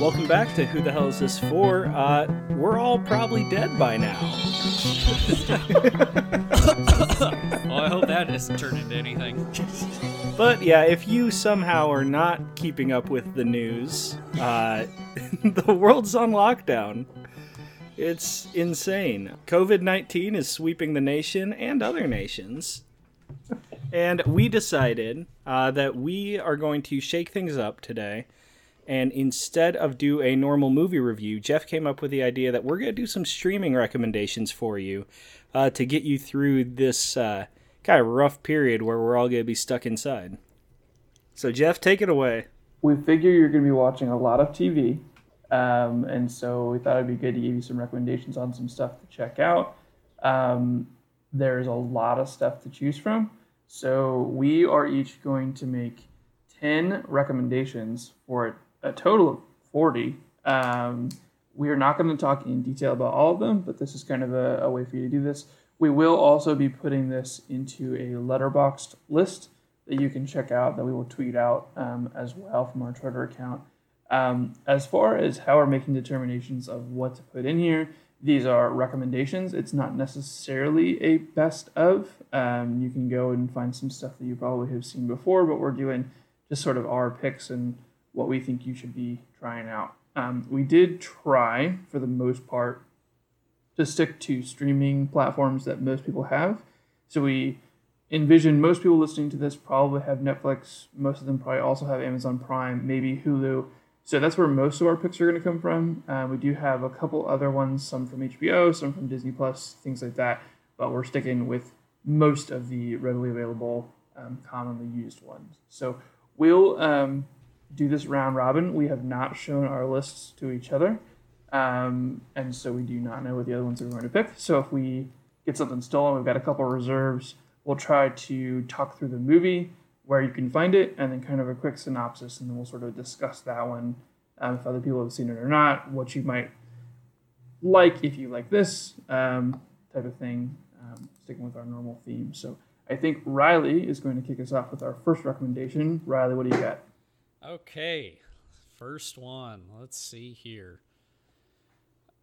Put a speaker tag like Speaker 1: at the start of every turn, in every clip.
Speaker 1: Welcome back to Who the Hell Is This For? Uh, we're all probably dead by now.
Speaker 2: Well, I hope that doesn't turn into anything.
Speaker 1: But yeah, if you somehow are not keeping up with the news, uh, the world's on lockdown. It's insane. COVID 19 is sweeping the nation and other nations. And we decided uh, that we are going to shake things up today. And instead of do a normal movie review, Jeff came up with the idea that we're going to do some streaming recommendations for you uh, to get you through this uh, kind of rough period where we're all going to be stuck inside. So, Jeff, take it away.
Speaker 3: we figure you're going to be watching a lot of TV, um, and so we thought it'd be good to give you some recommendations on some stuff to check out. Um, there's a lot of stuff to choose from, so we are each going to make 10 recommendations for a total of 40. Um, we are not going to talk in detail about all of them, but this is kind of a, a way for you to do this. We will also be putting this into a Letterboxd list that you can check out that we will tweet out um, as well from our Twitter account. Um, as far as how we're making determinations of what to put in here, these are recommendations. It's not necessarily a best of. Um, you can go and find some stuff that you probably have seen before, but we're doing just sort of our picks and what we think you should be trying out. Um, we did try, for the most part, to stick to streaming platforms that most people have. So we envision most people listening to this probably have Netflix. Most of them probably also have Amazon Prime, maybe Hulu. So that's where most of our picks are going to come from. Uh, we do have a couple other ones, some from HBO, some from Disney Plus, things like that. But we're sticking with most of the readily available, um, commonly used ones. So we'll um, do this round robin. We have not shown our lists to each other. Um, and so we do not know what the other ones are going to pick. So if we get something stolen, we've got a couple reserves. We'll try to talk through the movie, where you can find it, and then kind of a quick synopsis, and then we'll sort of discuss that one, um, if other people have seen it or not, what you might like if you like this um, type of thing, um, sticking with our normal theme. So I think Riley is going to kick us off with our first recommendation. Riley, what do you got?
Speaker 2: Okay, first one. Let's see here.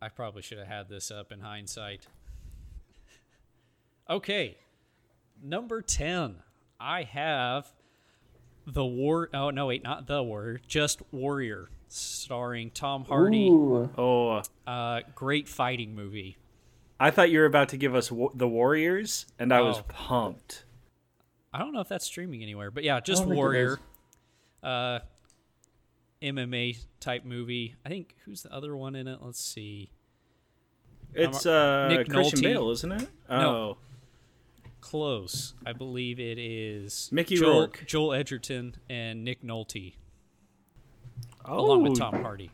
Speaker 2: I probably should have had this up in hindsight. Okay, number 10. I have The War. Oh, no, wait, not The Warrior, just Warrior, starring Tom Hardy.
Speaker 3: Ooh,
Speaker 1: Oh,
Speaker 2: Uh, great fighting movie.
Speaker 1: I thought you were about to give us wa- the Warriors, and I was
Speaker 2: Oh.
Speaker 1: pumped.
Speaker 2: I don't know if that's streaming anywhere, but yeah, just
Speaker 3: don't think it
Speaker 2: Warrior. Uh, MMA type movie. I think who's the other one in it? Let's see.
Speaker 1: It's uh,
Speaker 2: Nick
Speaker 1: Christian
Speaker 2: Nolte.
Speaker 1: Bale, isn't it? Oh,
Speaker 2: No. Close. I believe it is
Speaker 1: Mickey
Speaker 2: Joel,
Speaker 1: Rourke.
Speaker 2: Joel Edgerton and Nick Nolte,
Speaker 1: oh,
Speaker 2: along with Tom Hardy.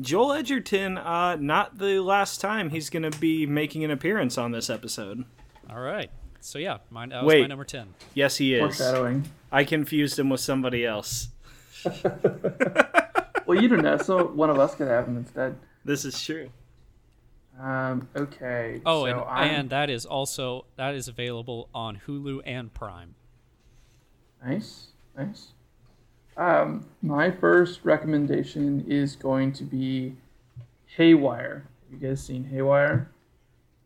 Speaker 1: Joel Edgerton. Uh, not the last time he's going to be making an appearance on this episode.
Speaker 2: All right. So yeah, mine that was
Speaker 1: Wait.
Speaker 2: my number ten.
Speaker 1: Yes, he is.
Speaker 3: foreshadowing.
Speaker 1: I confused him with somebody else.
Speaker 3: Well, you don't know, so one of us could have him instead.
Speaker 1: This is true.
Speaker 3: Um, okay.
Speaker 2: Oh,
Speaker 3: so
Speaker 2: and,
Speaker 3: I'm-
Speaker 2: and that is also that is available on Hulu and Prime.
Speaker 3: Nice, nice. Um, my first recommendation is going to be Haywire. Have you guys seen Haywire?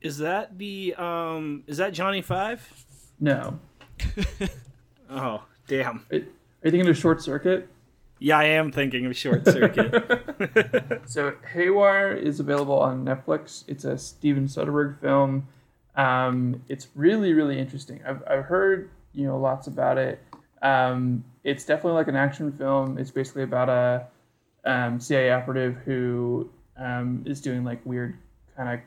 Speaker 1: Is that the um? Is that Johnny Five?
Speaker 3: No.
Speaker 1: Oh, damn.
Speaker 3: Are are you thinking of Short Circuit?
Speaker 1: Yeah, I am thinking of Short Circuit.
Speaker 3: So Haywire is available on Netflix. It's a Steven Soderbergh film. Um, it's really, really interesting. I've, I've heard you know lots about it. Um, it's definitely like an action film. It's basically about a um, CIA operative who um, is doing like weird kind of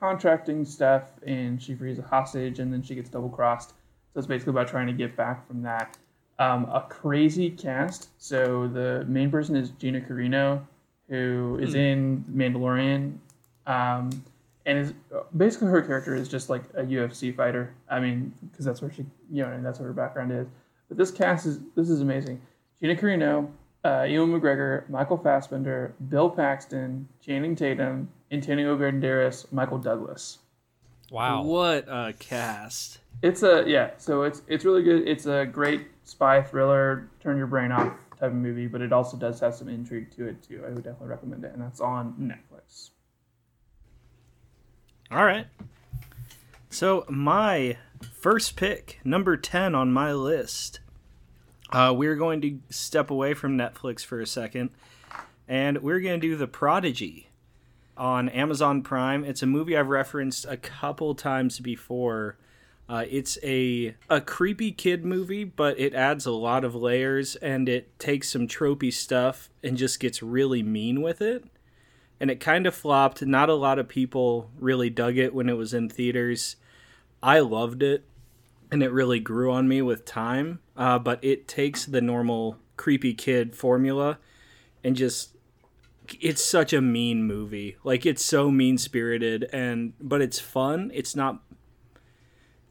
Speaker 3: contracting stuff, and she frees a hostage, and then she gets double crossed. So it's basically about trying to get back from that. Um, a crazy cast. So the main person is Gina Carano, who is in Mandalorian, um, and is basically her character is just like a UFC fighter. I mean, because that's where she, you know, and that's what her background is. But this cast is this is amazing. Gina Carano, uh, Ewan McGregor, Michael Fassbender, Bill Paxton, Channing Tatum, Antonio Banderas, Michael Douglas.
Speaker 2: Wow.
Speaker 1: What a cast.
Speaker 3: It's a yeah, so it's it's really good. It's a great spy thriller, turn your brain off type of movie, but it also does have some intrigue to it too. I would definitely recommend it, and that's on Netflix.
Speaker 1: All right. So my first pick, number ten on my list. Uh, we're going to step away from Netflix for a second, and we're going to do The Prodigy on Amazon Prime. It's a movie I've referenced a couple times before. Uh, it's a a creepy kid movie, but it adds a lot of layers and it takes some tropey stuff and just gets really mean with it. And it kind of flopped. Not a lot of people really dug it when it was in theaters. I loved it, and it really grew on me with time. Uh, but it takes the normal creepy kid formula and just it's such a mean movie. Like it's so mean spirited and but it's fun. It's not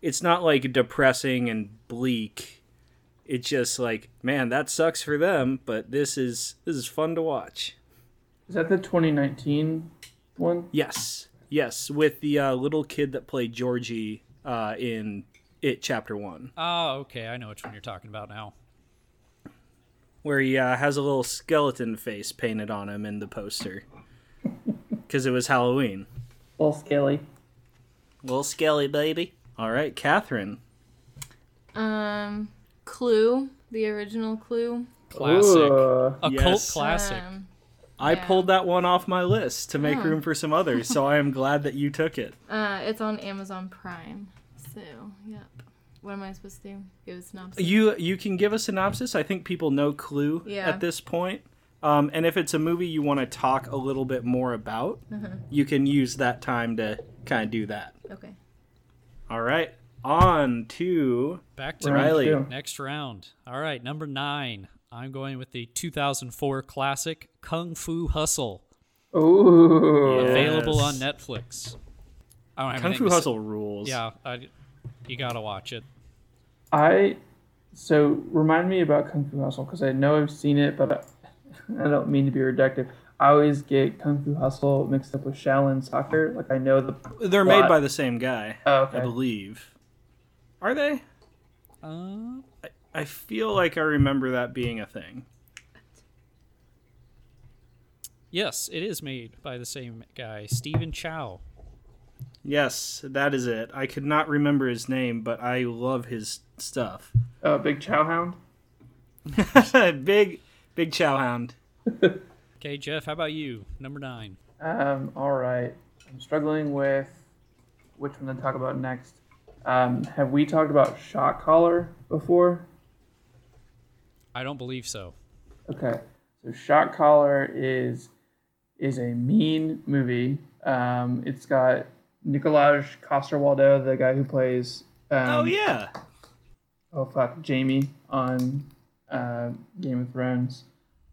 Speaker 1: it's not like depressing and bleak. It's just like, man, that sucks for them, but this is this is fun to watch.
Speaker 3: Is that the 2019 one?
Speaker 1: Yes. Yes, with the uh, little kid that played Georgie uh, in It Chapter 1.
Speaker 2: Oh, okay. I know which one you're talking about now.
Speaker 1: Where he uh, has a little skeleton face painted on him in the poster because it was Halloween.
Speaker 3: A little scaly.
Speaker 1: Little skelly baby. All right, Catherine.
Speaker 4: Um, Clue, the original Clue.
Speaker 2: Classic.
Speaker 3: Ooh.
Speaker 2: A cult classic.
Speaker 4: Um,
Speaker 1: I
Speaker 4: Yeah.
Speaker 1: pulled that one off my list to make
Speaker 4: Oh.
Speaker 1: room for some others, so I am glad that you took it.
Speaker 4: uh, it's on Amazon Prime. So, yep. What am I supposed to do? Give a synopsis.
Speaker 1: You you can give a synopsis. I think people know Clue
Speaker 4: Yeah.
Speaker 1: at this point. Um, and if it's a movie you want to talk a little bit more about, you can use that time to kind of do that.
Speaker 4: Okay.
Speaker 1: All right, on to
Speaker 2: Back to
Speaker 3: Round
Speaker 1: Riley.
Speaker 3: two.
Speaker 2: next round. All right, number nine. I'm going with the 2004 classic Kung Fu Hustle,
Speaker 3: Ooh.
Speaker 2: available on Netflix. I don't have
Speaker 1: Kung Fu
Speaker 2: to say-
Speaker 1: Hustle rules.
Speaker 2: Yeah, I, you gotta watch it.
Speaker 3: I so remind me about Kung Fu Hustle because I know I've seen it, but I, I don't mean to be reductive. I always get Kung Fu Hustle mixed up with Shaolin Soccer. Like I know the
Speaker 1: They're made by the same guy,
Speaker 3: oh,
Speaker 1: I believe. Are they?
Speaker 2: Uh,
Speaker 1: I feel like I remember that being a thing.
Speaker 2: yes, it is made by the same guy, Stephen Chow.
Speaker 1: Yes, that is it. I could not remember his name, but I love his stuff.
Speaker 3: Oh, Big Chow Hound.
Speaker 1: big, big chowhound.
Speaker 2: Okay, Jeff, how about you? Number nine.
Speaker 3: Um, all right. I'm struggling with which one to talk about next. Um, have we talked about Shot Caller before?
Speaker 2: I don't believe so.
Speaker 3: Okay, so Shot Caller is is a mean movie. Um, it's got Nikolaj Coster-Waldau, the guy who plays um,
Speaker 1: oh yeah,
Speaker 3: oh fuck Jamie on uh, Game of Thrones.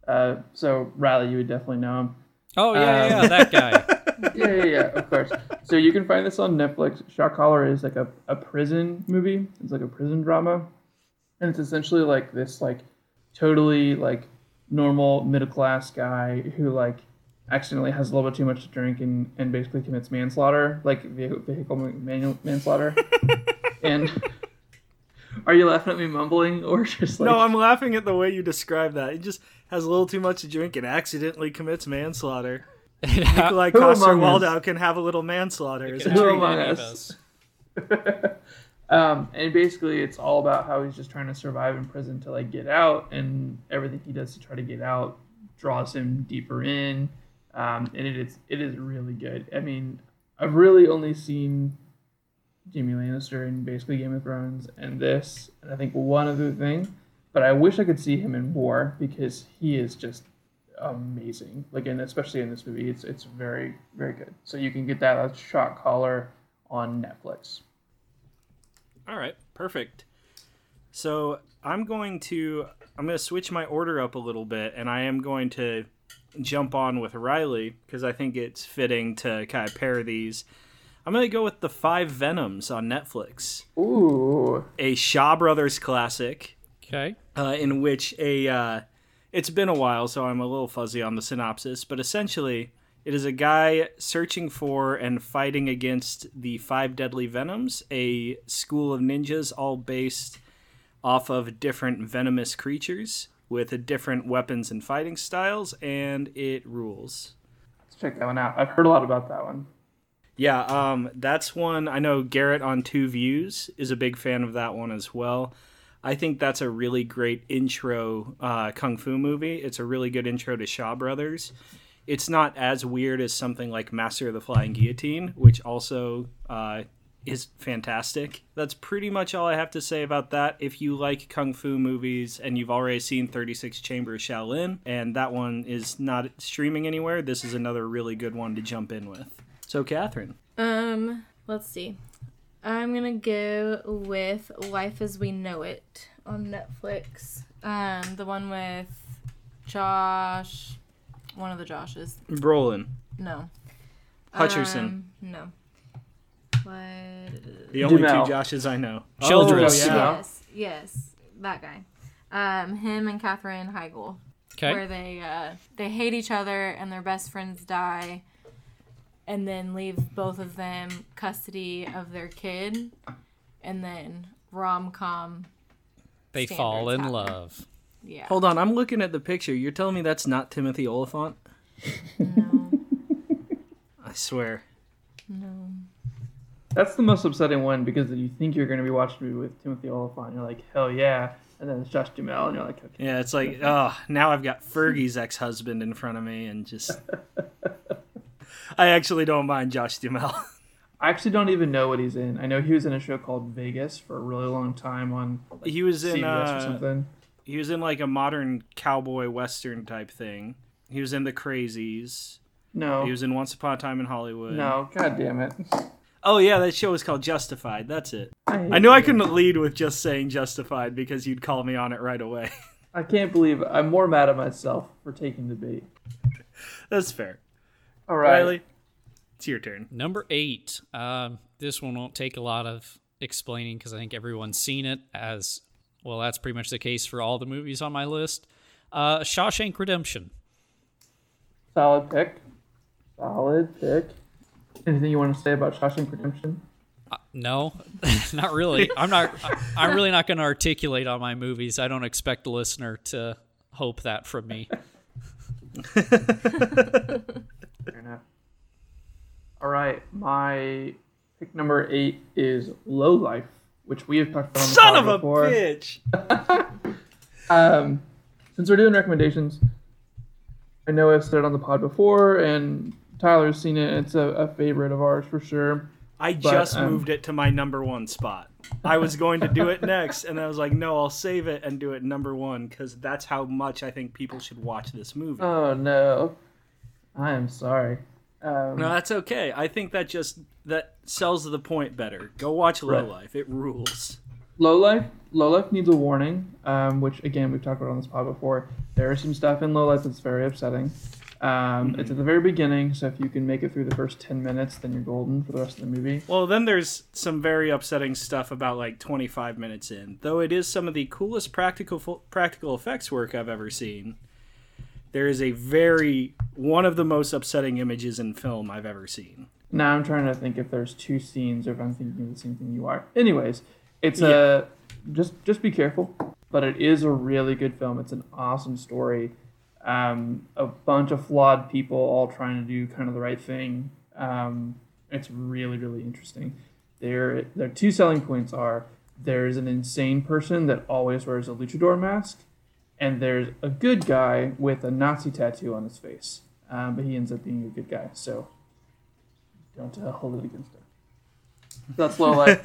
Speaker 3: Uh, so Riley, you would definitely know him.
Speaker 2: Oh yeah, yeah,
Speaker 3: Um,
Speaker 2: yeah, that guy.
Speaker 3: yeah, yeah, yeah, of course. So you can find this on Netflix. Shot Caller is like a, a prison movie. It's like a prison drama. And it's essentially like this like totally like normal middle class guy who like accidentally has a little bit too much to drink and, and basically commits manslaughter, like vehicle, vehicle manual manslaughter. and are you laughing at me mumbling or just like
Speaker 1: no, I'm laughing at the way you describe that. He just has a little too much to drink and accidentally commits manslaughter. Nikolai
Speaker 3: Who among
Speaker 1: Coster? Waldau can have a little manslaughter. Is
Speaker 3: Who
Speaker 2: happen
Speaker 1: true?
Speaker 2: to
Speaker 3: among us? Um, and basically, it's all about how he's just trying to survive in prison to like get out, and everything he does to try to get out draws him deeper in. Um, and it is it is really good. I mean, I've really only seen Jamie Lannister in basically Game of Thrones and this, and I think one other thing, but I wish I could see him in War because he is just amazing. Like, and especially in this movie, it's it's very very good. So you can get that as Shot Caller on Netflix.
Speaker 1: All right, perfect. So I'm going to I'm going to switch my order up a little bit, and I am going to jump on with Riley because I think it's fitting to kind of pair these. I'm going to go with the Five Venoms on Netflix,
Speaker 3: Ooh.
Speaker 1: a Shaw Brothers classic,
Speaker 2: Okay.
Speaker 1: uh, in which a uh, it's been a while, so I'm a little fuzzy on the synopsis, but essentially. It is a guy searching for and fighting against the five deadly venoms, a school of ninjas all based off of different venomous creatures. With a different weapons and fighting styles, and it rules.
Speaker 3: Let's check that one out. I've heard a lot about that one.
Speaker 1: Yeah, um, that's one I know Garrett on Two Views is a big fan of that one as well. I think that's a really great intro uh, kung fu movie. It's a really good intro to Shaw Brothers. It's not as weird as something like Master of the Flying Guillotine, which also uh, is fantastic. That's pretty much all I have to say about that. If you like kung fu movies and you've already seen 36 Chambers Shaolin, and that one is not streaming anywhere, this is another really good one to jump in with. So, Catherine.
Speaker 4: Um, let's see. I'm gonna go with Life as We Know It on Netflix. Um, the one with Josh, one of the Joshes.
Speaker 1: Brolin.
Speaker 4: No.
Speaker 1: Hutcherson.
Speaker 4: Um, no. What?
Speaker 1: The only
Speaker 3: Duhamel.
Speaker 1: two Joshes I know.
Speaker 2: Childress.
Speaker 1: Oh, yeah.
Speaker 4: Yes, yes, that guy. Um, him and Katherine Heigl,
Speaker 2: Okay.
Speaker 4: where they uh, they hate each other and their best friends die, and then leave both of them custody of their kid, and then rom com.
Speaker 2: They fall in
Speaker 4: happen.
Speaker 2: love.
Speaker 4: Yeah.
Speaker 1: Hold on, I'm looking at the picture. You're telling me that's not Timothy Olyphant?
Speaker 4: No.
Speaker 1: I swear.
Speaker 4: No.
Speaker 3: That's the most upsetting one because you think you're going to be watching a movie with Timothy Olyphant. and You're like, hell yeah. And then it's Josh Duhamel, and you're like, okay.
Speaker 1: Yeah, it's like, oh, now I've got Fergie's ex husband in front of me, and just. I actually don't mind Josh Duhamel.
Speaker 3: I actually don't even know what he's in. I know he was in a show called Vegas for a really long time on like,
Speaker 1: he was in
Speaker 3: CBS or
Speaker 1: uh,
Speaker 3: something.
Speaker 1: he was in like a modern cowboy western type thing. He was in The Crazies.
Speaker 3: No,
Speaker 1: He was in Once Upon a Time in Hollywood.
Speaker 3: no, god damn it.
Speaker 1: Oh yeah, that show was called Justified. That's it.
Speaker 3: hate
Speaker 1: I knew I couldn't lead with just saying Justified because you'd call me on it right away.
Speaker 3: I can't believe I'm more mad at myself for taking the bait.
Speaker 1: That's fair.
Speaker 3: All right.
Speaker 1: Riley, it's your turn.
Speaker 2: Number eight. Um, this one won't take a lot of explaining because I think everyone's seen it. As well, that's pretty much the case for all the movies on my list. Uh, Shawshank Redemption.
Speaker 3: Solid pick. Solid pick. Anything you want to say about Shawshank Redemption?
Speaker 2: No, not really. I'm not. I'm really not going to articulate on my movies. I don't expect the listener to hope that from me.
Speaker 3: Fair enough. All right, my pick number eight is Low Life, which we have talked about on the
Speaker 1: Son
Speaker 3: pod
Speaker 1: of a
Speaker 3: before.
Speaker 1: bitch.
Speaker 3: Um, since we're doing recommendations, I know I've said it on the pod before, and Tyler's seen it. It's a, a favorite of ours for sure.
Speaker 1: I
Speaker 3: But,
Speaker 1: just
Speaker 3: um,
Speaker 1: moved it to my number one spot. I was going to do it next, and I was like, no, I'll save it and do it number one because that's how much I think people should watch this movie.
Speaker 3: Oh no, I am sorry. Um,
Speaker 1: no, that's okay. I think that just that sells the point better. Go watch Low
Speaker 3: Right.
Speaker 1: Life. It rules.
Speaker 3: Low Life, Low Life needs a warning, um, which again we've talked about on this pod before. There is some stuff in Low Life that's very upsetting. Um, It's at the very beginning, so if you can make it through the first ten minutes, then you're golden for the rest of the movie.
Speaker 1: Well, then there's some very upsetting stuff about like 25 minutes in. Though it is some of the coolest practical practical effects work I've ever seen. There is a very one of the most upsetting images in film I've ever seen.
Speaker 3: Now I'm trying to think if there's two scenes or if I'm thinking of the same thing you are. Anyways, it's
Speaker 1: Yeah.
Speaker 3: a just just be careful, but it is a really good film. It's an awesome story. Um, a bunch of flawed people all trying to do kind of the right thing. Um, it's really really interesting. There their two selling points are there's an insane person that always wears a luchador mask, and there's a good guy with a Nazi tattoo on his face. Um, but he ends up being a good guy. So don't uh, hold it against him. That's Low Life.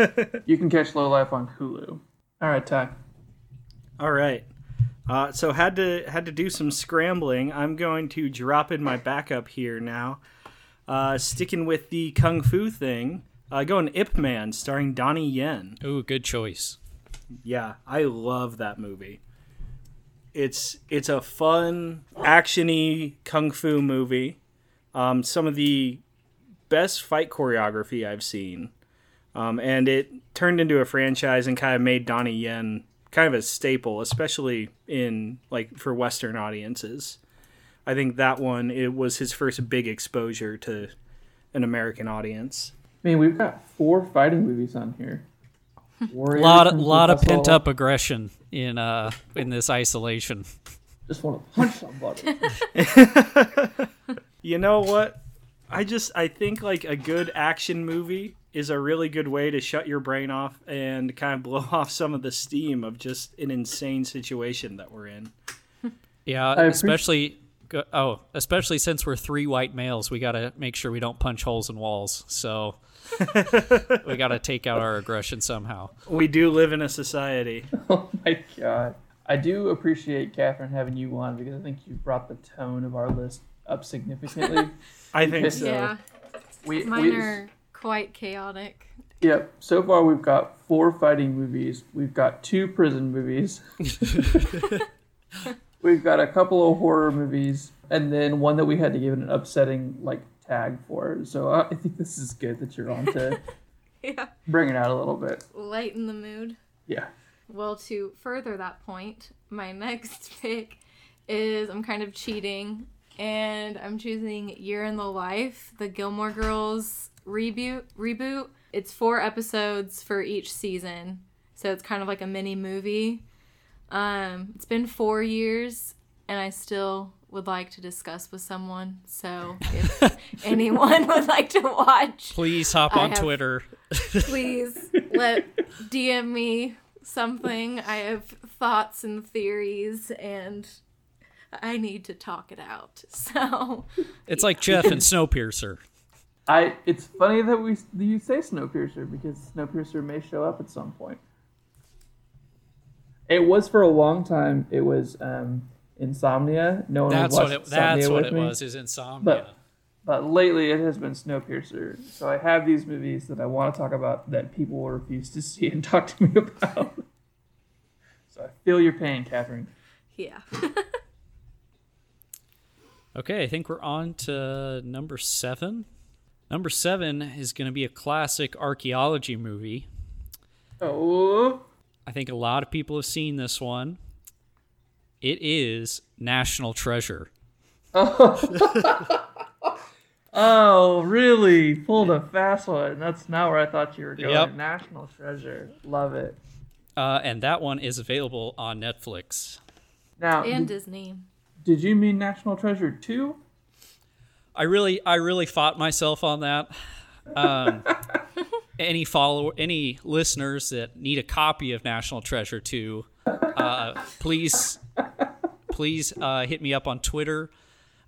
Speaker 3: you can catch Low Life on Hulu. All right, Ty.
Speaker 1: All right. Uh, so had to had to do some scrambling. I'm going to drop in my backup here now. Uh, sticking with the kung fu thing, uh, going Ip Man, starring Donnie Yen.
Speaker 2: Ooh, good choice.
Speaker 1: Yeah, I love that movie. It's it's a fun, actiony kung fu movie. Um, some of the best fight choreography I've seen, um, and it turned into a franchise and kind of made Donnie Yen kind of a staple, especially in like for Western audiences. I think that one it was his first big exposure to an American audience.
Speaker 3: I mean, we've got four fighting movies on here.
Speaker 2: A lot,
Speaker 3: from
Speaker 2: lot of pent up aggression in uh in this isolation.
Speaker 3: Just want to punch somebody.
Speaker 1: You know what? I just I think like a good action movie is a really good way to shut your brain off and kind of blow off some of the steam of just an insane situation that we're in.
Speaker 2: Yeah, especially oh, especially since we're three white males, we got to make sure we don't punch holes in walls. So we got to take out our aggression somehow.
Speaker 1: We do live in a society.
Speaker 3: oh my god. I do appreciate Catherine having you on because I think you brought the tone of our list up significantly.
Speaker 1: I think so.
Speaker 4: yeah,
Speaker 3: we,
Speaker 4: mine
Speaker 3: we,
Speaker 4: are quite chaotic.
Speaker 3: Yep. So far, we've got four fighting movies. We've got two prison movies. we've got a couple of horror movies, and then one that we had to give it an upsetting like tag for. So uh, I think this is good that you're on to
Speaker 4: Yeah,
Speaker 3: bring it out a little bit.
Speaker 4: lighten the mood.
Speaker 3: Yeah.
Speaker 4: Well, to further that point, my next pick is I'm kind of cheating, and I'm choosing Year in the Life, the Gilmore Girls reboot. Reboot. It's four episodes for each season, so it's kind of like a mini movie. Um, it's been four years, and I still would like to discuss with someone. So if anyone would like to watch,
Speaker 2: Please hop on
Speaker 4: have-
Speaker 2: Twitter.
Speaker 4: please let DM me something. I have thoughts and theories, and I need to talk it out. So
Speaker 2: It's like Jeff and Snowpiercer.
Speaker 3: I. It's funny that we you say Snowpiercer because Snowpiercer may show up at some point. It was for a long time. It was um, Insomnia. No one
Speaker 2: That's
Speaker 3: would
Speaker 2: what
Speaker 3: watch
Speaker 2: it. That's
Speaker 3: Insomnia
Speaker 2: what
Speaker 3: with
Speaker 2: it
Speaker 3: me.
Speaker 2: was. Is insomnia.
Speaker 3: But- But lately, it has been Snowpiercer. So I have these movies that I want to talk about that people will refuse to see and talk to me about. so I feel your pain, Catherine.
Speaker 4: yeah,
Speaker 2: Okay, I think we're on to number seven. Number seven is going to be a classic archaeology movie.
Speaker 3: Oh,
Speaker 2: I think a lot of people have seen this one. It is National Treasure.
Speaker 3: oh, really? Pulled a fast one. That's not where I thought you were going.
Speaker 2: Yep.
Speaker 3: National Treasure. Love it.
Speaker 2: Uh, and that one is available on Netflix.
Speaker 3: Now,
Speaker 4: and Disney.
Speaker 3: did you mean National Treasure 2?
Speaker 2: I really, I really fought myself on that. Um, any follow, any listeners that need a copy of National Treasure 2, uh, please, please uh, hit me up on Twitter.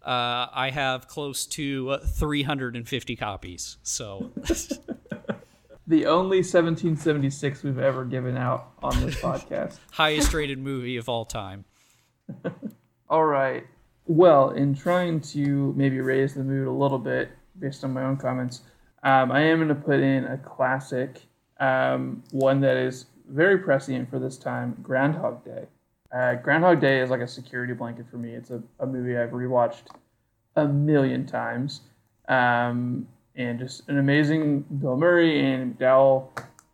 Speaker 2: Uh, I have close to uh, 350 copies. So
Speaker 3: The only 1776 we've ever given out on this podcast.
Speaker 2: highest rated movie of all time.
Speaker 3: All right. Well, in trying to maybe raise the mood a little bit based on my own comments, um, I am going to put in a classic, um, one that is very prescient for this time Groundhog Day. Uh, Groundhog Day is like a security blanket for me. It's a, a movie I've rewatched a million times. Um, and just an amazing Bill Murray and MacDowell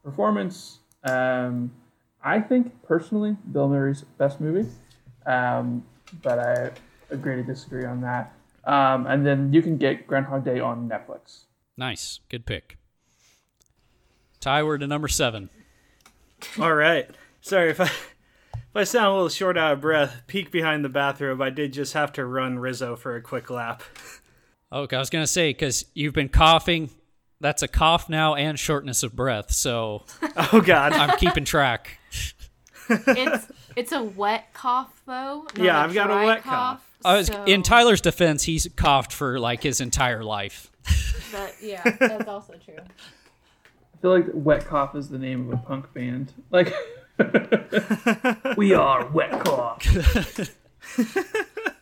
Speaker 3: performance. Um, I think personally, Bill Murray's best movie. Um, but I agree to disagree on that. Um, and then you can get Groundhog Day on Netflix.
Speaker 2: Nice, good pick. Ty, we're to number seven.
Speaker 1: All right. Sorry if I if I sound a little short out of breath. Peek behind the bathrobe. I did just have to run Rizzo for a quick lap.
Speaker 2: Okay, I was gonna say because you've been coughing. That's a cough now and shortness of breath. So
Speaker 1: Oh God.
Speaker 2: I'm keeping track.
Speaker 4: It's it's a wet cough though.
Speaker 1: Yeah, I've got a wet cough.
Speaker 2: I Uh, was,
Speaker 4: so-
Speaker 2: In Tyler's defense, he's coughed for like his entire life.
Speaker 4: But yeah, that's also true.
Speaker 3: I feel like Wet Cough is the name of a punk band. Like, we are Wet Cough.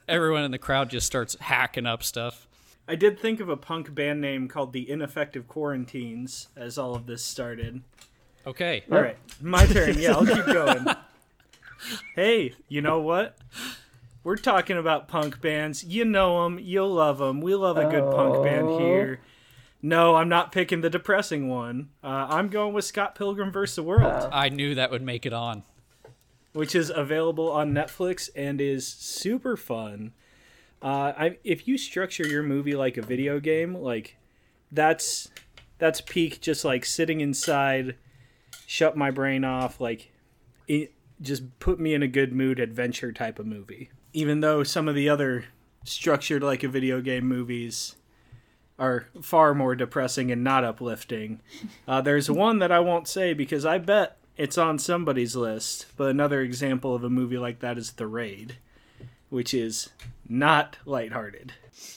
Speaker 2: Everyone in the crowd just starts hacking up stuff.
Speaker 1: I did think of a punk band name called the Ineffective Quarantines as all of this started.
Speaker 2: Okay,
Speaker 1: All right, my turn. Yeah, I'll keep going. hey, you know what? We're talking about punk bands. You know them. You'll love them. We love a good punk band
Speaker 3: Oh.
Speaker 1: here. No, I'm not picking the depressing one. Uh, I'm going with Scott Pilgrim vs. the World,
Speaker 2: I knew that would make it on.
Speaker 1: which is available on Netflix and is super fun. Uh, I, if you structure your movie like a video game, like that's that's peak just like sitting inside shut my brain off, like it just put me in a good mood adventure type of movie. Even though some of the other structured like a video game movies are far more depressing and not uplifting. Uh, there's one that I won't say because I bet it's on somebody's list, but another example of a movie like that is The Raid, which is not lighthearted.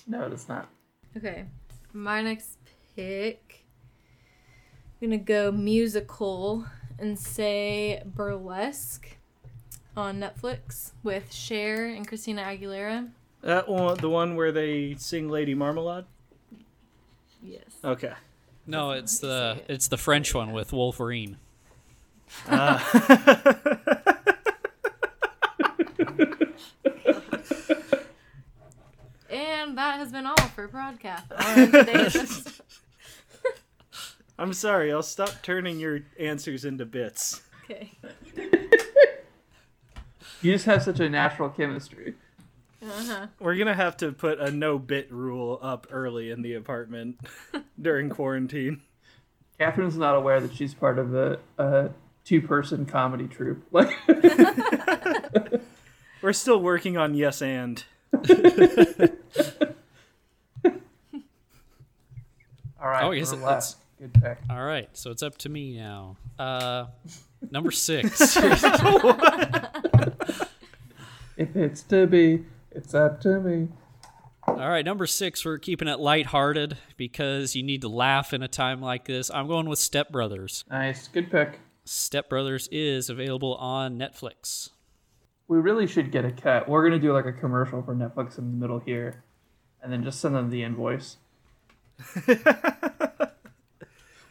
Speaker 3: No, it's not.
Speaker 4: Okay, my next pick. I'm gonna go musical and say Burlesque on Netflix with Cher and Christina Aguilera.
Speaker 1: That one, the one where they sing Lady Marmalade.
Speaker 4: Yes.
Speaker 1: Okay.
Speaker 2: No, it's the
Speaker 4: it.
Speaker 2: it's the French one with Wolverine. Ah.
Speaker 4: And that has been all for broadcast on today's.
Speaker 1: I'm sorry. I'll stop turning your answers into bits.
Speaker 4: okay.
Speaker 3: You just have such a natural chemistry.
Speaker 4: Uh-huh.
Speaker 1: We're gonna have to put a no bit rule up early in the apartment during quarantine.
Speaker 3: Catherine's not aware that she's part of a, a two-person comedy troupe. Like,
Speaker 1: We're still working on yes and.
Speaker 3: all right.
Speaker 2: Oh, yes,
Speaker 3: burlesque. Good pick.
Speaker 2: All right, so it's up to me now. Uh, number six.
Speaker 3: If it's to be, it's up to me.
Speaker 2: All right, number six. We're keeping it lighthearted because you need to laugh in a time like this. I'm going with Step Brothers.
Speaker 3: Nice. Good pick.
Speaker 2: Step Brothers is available on Netflix.
Speaker 3: We really should get a cut. We're gonna do like a commercial for Netflix in the middle here, and then just send them the invoice.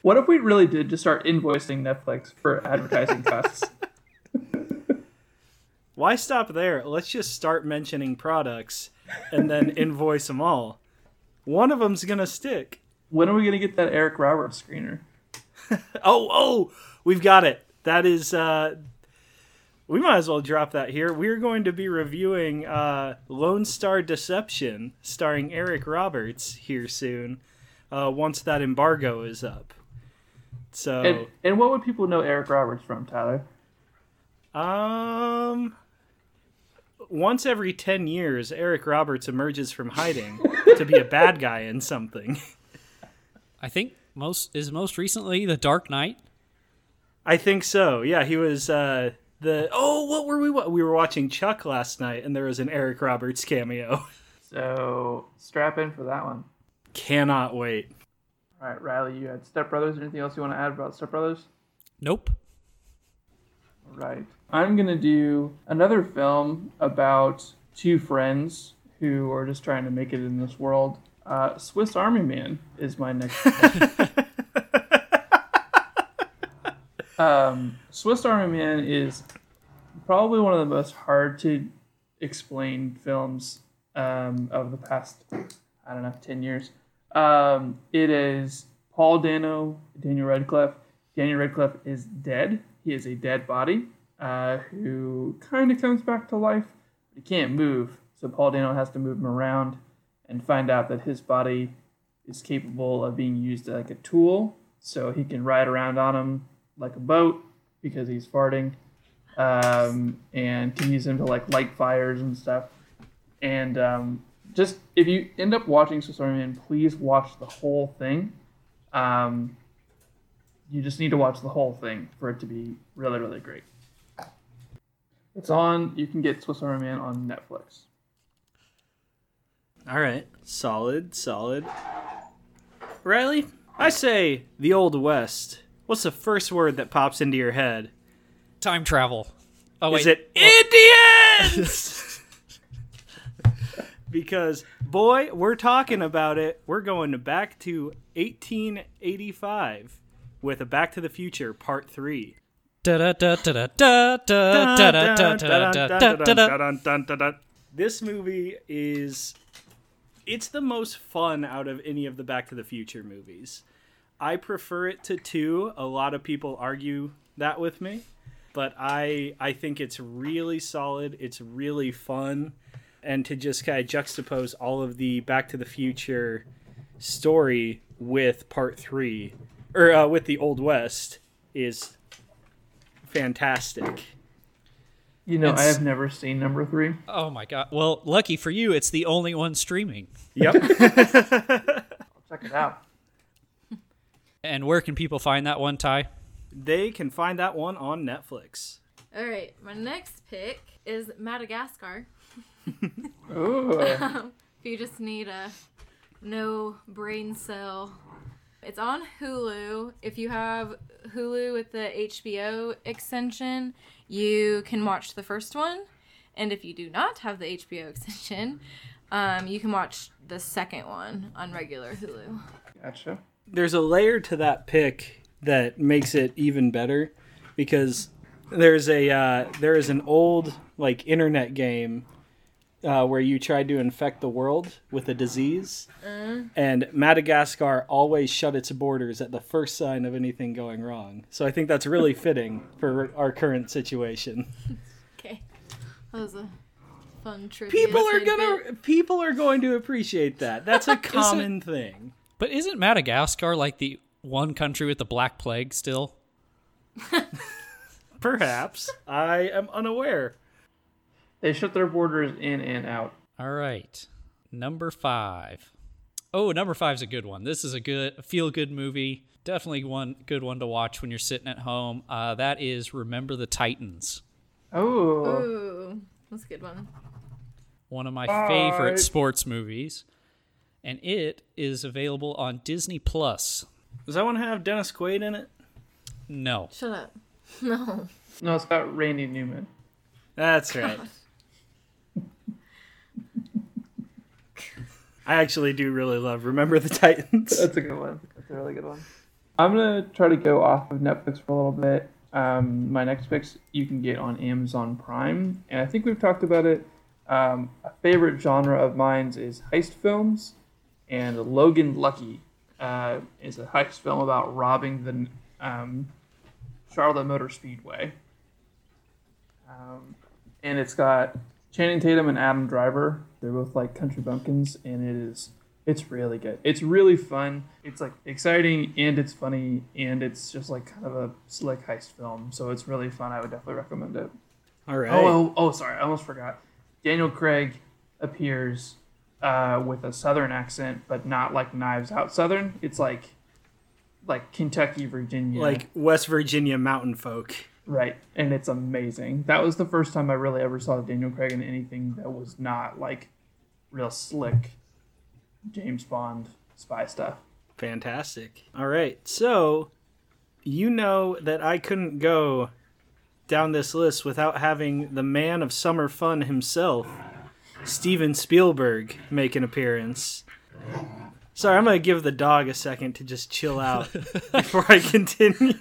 Speaker 3: what if we really did just start invoicing Netflix for advertising costs?
Speaker 1: Why stop there? Let's just start mentioning products and then invoice them all. One of them's gonna stick.
Speaker 3: When are we gonna get that Eric Roberts screener?
Speaker 1: Oh, oh, we've got it. That is, uh, we might as well drop that here. We're going to be reviewing uh, Lone Star Deception, starring Eric Roberts, here soon. Uh, once that embargo is up. So,
Speaker 3: And, and what would people know Eric Roberts from, Tyler?
Speaker 1: um, once every ten years, Eric Roberts emerges from hiding to be a bad guy in something.
Speaker 2: I think most is most recently The Dark Knight.
Speaker 1: I think so. Yeah, he was uh the Oh, what were we wa- we were watching Chuck last night and there was an Eric Roberts cameo.
Speaker 3: So strap in for that one.
Speaker 1: Cannot wait.
Speaker 3: All right, Riley, you had Step Brothers. Anything else you want to add about Step Brothers?
Speaker 2: Nope.
Speaker 3: Right. I'm going to do another film about two friends who are just trying to make it in this world. Uh, Swiss Army Man is my next um, Swiss Army Man is probably one of the most hard to explain films um, of the past, I don't know, 10 years. Um, it is Paul Dano, Daniel Radcliffe. Daniel Radcliffe is dead. He is a dead body uh, who kind of comes back to life. But He can't move, so Paul Dano has to move him around and find out that his body is capable of being used like a tool, so he can ride around on him like a boat because he's farting, um, and can use him to like light fires and stuff. And um, just if you end up watching Swiss Army Man, please watch the whole thing. Um, you just need to watch the whole thing for it to be really, really great. It's on. You can get Swiss Army Man on Netflix.
Speaker 1: All right. Solid, solid. Riley, I say the Old West. What's the first word that pops into your head?
Speaker 2: Time travel. Oh wait.
Speaker 1: Is it Indians? because boy, we're talking about it. We're going back to 1885 with a Back to the Future Part 3. This movie is it's the most fun out of any of the Back to the Future movies. I prefer it to 2. A lot of people argue that with me, but I I think it's really solid, it's really fun and to just kind of juxtapose all of the Back to the Future story with part 3 or uh, with the Old West is fantastic.
Speaker 3: You know, I have never seen number three.
Speaker 2: Oh my god. Well, lucky for you, it's the only one streaming.
Speaker 1: Yep.
Speaker 3: Check it out.
Speaker 2: And where can people find that one, Ty?
Speaker 1: they can find that one on Netflix.
Speaker 4: All right, my next pick is Madagascar.
Speaker 3: Ooh.
Speaker 4: If you just need a no brain cell, it's on Hulu. If you have Hulu with the HBO extension, you can watch the first one. And if you do not have the HBO extension, um, you can watch the second one on regular Hulu.
Speaker 3: gotcha.
Speaker 1: There's a layer to that pick that makes it even better because there's a uh, there is an old like internet game uh, where you tried to infect the world with a disease, and Madagascar always shut its borders at the first sign of anything going wrong. So I think that's really fitting for our current situation.
Speaker 4: Okay. That was a fun trivia.
Speaker 1: People are gonna people are going to appreciate that. That's a common thing.
Speaker 2: But isn't Madagascar like the one country with the Black Plague still?
Speaker 1: Perhaps I am unaware.
Speaker 3: They shut their borders in and out.
Speaker 2: All right. Number five. Oh, number five's a good one. This is a good feel good movie. Definitely one good one to watch when you're sitting at home. Uh, that is Remember the Titans.
Speaker 3: Oh.
Speaker 4: Ooh, that's a good one.
Speaker 2: One of my
Speaker 3: Five.
Speaker 2: favorite sports movies. And it is available on Disney Plus.
Speaker 1: Does that one have Dennis Quaid in it?
Speaker 2: No.
Speaker 4: Shut up. No.
Speaker 3: No, it's got Randy Newman.
Speaker 1: That's right. I actually do really love Remember the Titans.
Speaker 3: That's a good one. That's a really good one. I'm gonna try to go off of Netflix for a little bit. Um, my next picks you can get on Amazon Prime, and I think we've talked about it. Um, a favorite genre of mine is heist films, and Logan Lucky uh, is a heist film about robbing the um, Charlotte Motor Speedway. Um, and it's got Channing Tatum and Adam Driver. They're both like country bumpkins, and it is it's really good. It's really fun. It's like exciting and it's funny and it's just like kind of a slick heist film. So it's really fun. I would definitely recommend it.
Speaker 1: All right.
Speaker 3: Oh, oh, oh, sorry, I almost forgot. Daniel Craig appears uh, with a southern accent, but not like Knives Out Southern. It's like like Kentucky, Virginia,
Speaker 1: Like West Virginia mountain folk.
Speaker 3: Right, and it's amazing. That was the first time I really ever saw Daniel Craig in anything that was not like real slick James Bond spy stuff.
Speaker 1: Fantastic. All right. So, you know that I couldn't go down this list without having the man of summer fun himself, Steven Spielberg, make an appearance. Sorry, I'm going to give the dog a second to just chill out before I continue.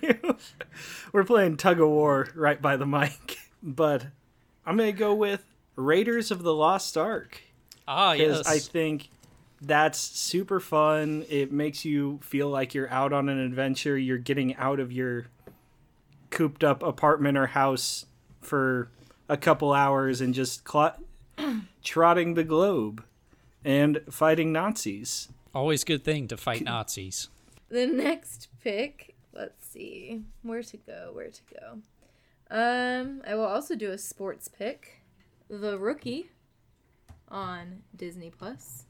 Speaker 1: We're playing tug of war right by the mic. But I'm going to go with Raiders of the Lost Ark
Speaker 2: Ah,
Speaker 1: because
Speaker 2: yes.
Speaker 1: I think that's super fun. It makes you feel like you're out on an adventure. You're getting out of your cooped up apartment or house for a couple hours and just cl- trotting the globe and fighting Nazis.
Speaker 2: Always good thing to fight Nazis.
Speaker 4: The next pick, let's see where to go, where to go. Um, I will also do a sports pick, The Rookie, on Disney Plus.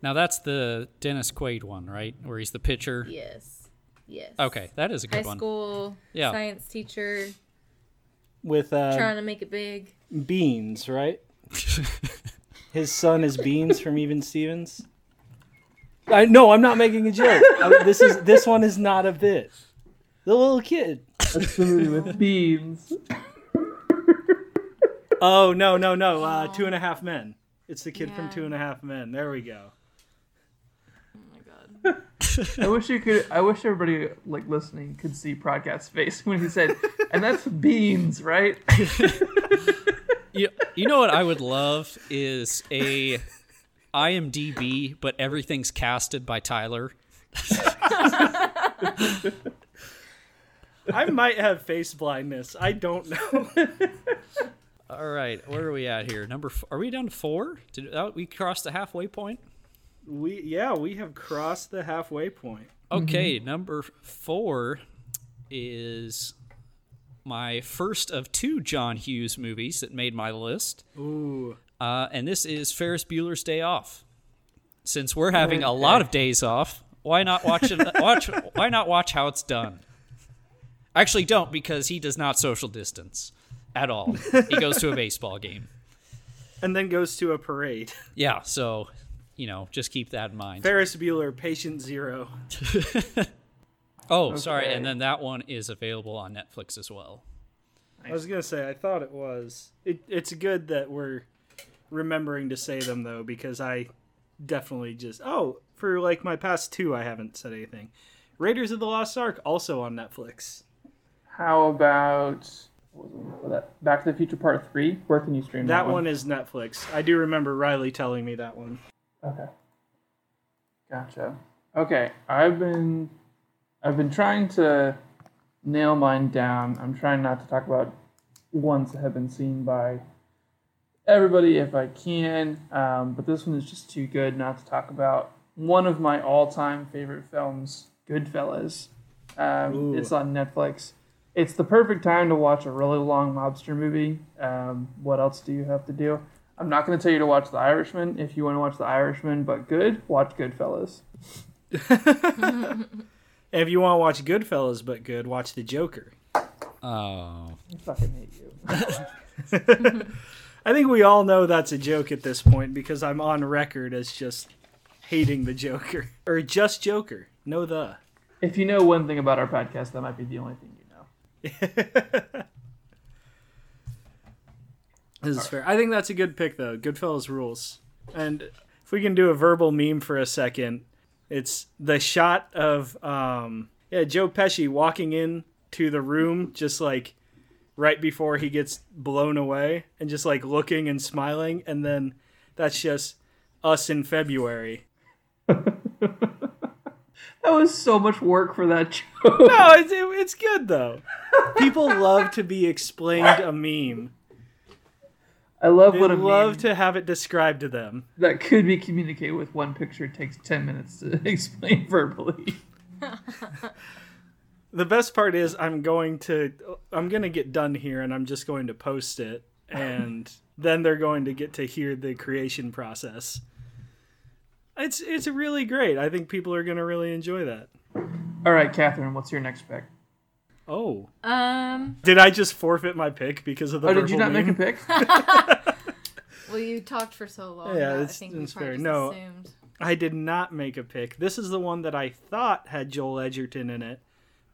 Speaker 2: Now that's the Dennis Quaid one, right? Where he's the pitcher.
Speaker 4: Yes, yes.
Speaker 2: Okay, that is a
Speaker 4: High
Speaker 2: good one.
Speaker 4: school
Speaker 2: Yeah.
Speaker 4: science teacher
Speaker 1: With uh,
Speaker 4: trying to make it big.
Speaker 1: Beans, right? His son is Beans from Even Stevens. I no, I'm not making a joke. I- this is this one is not a bit. The little kid.
Speaker 3: That's the movie with beans.
Speaker 1: Oh no no no! Uh, two and a Half Men. It's the kid from Two and a Half Men. There we go.
Speaker 4: Oh my god.
Speaker 3: I wish you could. I wish everybody like listening could see Prodcast's face when he said, "And that's beans, right?"
Speaker 2: You, you know what I would love is a IMDb, but everything's casted by Tyler.
Speaker 1: I might have face blindness. I don't know.
Speaker 2: All right, where are we at here? Number? F- are we down to four? Did uh, we cross the halfway point?
Speaker 1: We yeah, we have crossed the halfway point.
Speaker 2: Okay, number four is my first of two John Hughes movies that made my list.
Speaker 1: Ooh.
Speaker 2: Uh, and this is Ferris Bueller's Day Off. Since we're having a lot of days off, why not watch it? watch why not watch how it's done? Actually, don't because he does not social distance at all. he goes to a baseball game.
Speaker 1: And then goes to a parade.
Speaker 2: Yeah, so you know, just keep that in mind.
Speaker 1: Ferris Bueller, patient zero.
Speaker 2: Oh, sorry, and then that one is available on Netflix as well.
Speaker 1: I was gonna say I thought it was. It, it's good that we're remembering to say them though, because I definitely just oh for like my past two I haven't said anything. Raiders of the Lost Ark also on Netflix.
Speaker 3: How about what was the name for that? Back to the Future Part Three? Where can you stream that,
Speaker 1: That one is Netflix. I do remember Riley telling me that one.
Speaker 3: Okay. Gotcha. Okay, I've been I've been trying to nail mine down. I'm trying not to talk about ones that have been seen by everybody if I can, um, but this one is just too good not to talk about. One of my all-time favorite films, Goodfellas. Um, it's on Netflix. It's the perfect time to watch a really long mobster movie. Um, what else do you have to do? I'm not going to tell you to watch The Irishman. If you want to watch The Irishman, but good, watch Goodfellas.
Speaker 1: And if you want to watch Goodfellas but good, watch The Joker.
Speaker 2: Oh,
Speaker 3: I fucking hate you.
Speaker 1: I think we all know that's a joke at this point because I'm on record as just hating the Joker or just Joker. No the.
Speaker 3: If you know one thing about our podcast, that might be the only thing you know.
Speaker 1: This is fair. I think that's a good pick, though. Goodfellas rules. And if we can do a verbal meme for a second, it's the shot of um, yeah Joe Pesci walking in to the room just like right before he gets blown away, and just like looking and smiling, and then that's just us in February.
Speaker 3: That was so much work for that joke.
Speaker 1: No, it's it, it's good though. People love to be explained a meme.
Speaker 3: I love
Speaker 1: They
Speaker 3: what a
Speaker 1: love
Speaker 3: meme
Speaker 1: to have it described to them.
Speaker 3: that could be communicated with one picture takes 10 minutes to explain verbally.
Speaker 1: The best part is I'm going to I'm going to get done here and I'm just going to post it and then they're going to get to hear the creation process. It's it's really great. I think people are going to really enjoy that.
Speaker 3: All right, Catherine, what's your next pick?
Speaker 1: Oh,
Speaker 4: Um,
Speaker 1: did I just forfeit my pick because of the
Speaker 3: Oh, did you
Speaker 1: verbal
Speaker 3: not make a pick?
Speaker 4: well, you talked for so long.
Speaker 1: Yeah,
Speaker 4: that I think we
Speaker 1: that's
Speaker 4: probably
Speaker 1: fair.
Speaker 4: just
Speaker 1: No.
Speaker 4: assumed.
Speaker 1: I did not make a pick. This is the one that I thought had Joel Edgerton in it,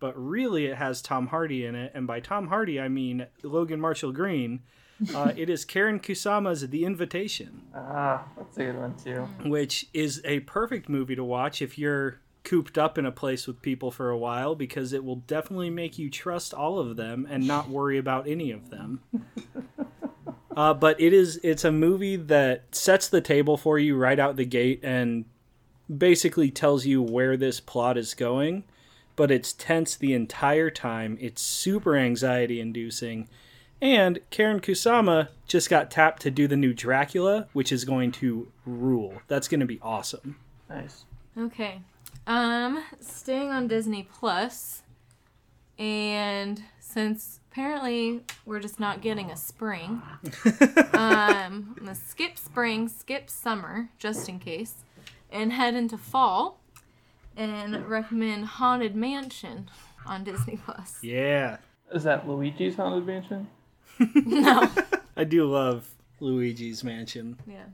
Speaker 1: but really it has Tom Hardy in it, and by Tom Hardy I mean Logan Marshall Green. Uh, it is Karyn Kusama's The Invitation,
Speaker 3: ah, that's a good one, too.
Speaker 1: which is a perfect movie to watch if you're cooped up in a place with people for a while because it will definitely make you trust all of them and not worry about any of them. Uh, but it is it's a movie that sets the table for you right out the gate and basically tells you where this plot is going, but it's tense the entire time. It's super anxiety inducing. And Karyn Kusama just got tapped to do the new Dracula, which is going to rule. That's going to be awesome.
Speaker 3: Nice.
Speaker 4: Okay. Um, staying on Disney Plus, and since apparently we're just not getting a spring, um, I'm gonna skip spring, skip summer, just in case, and head into fall, and recommend Haunted Mansion on Disney Plus.
Speaker 1: Yeah.
Speaker 3: Is that Luigi's Haunted Mansion?
Speaker 4: No.
Speaker 1: I do love Luigi's Mansion.
Speaker 4: Yeah.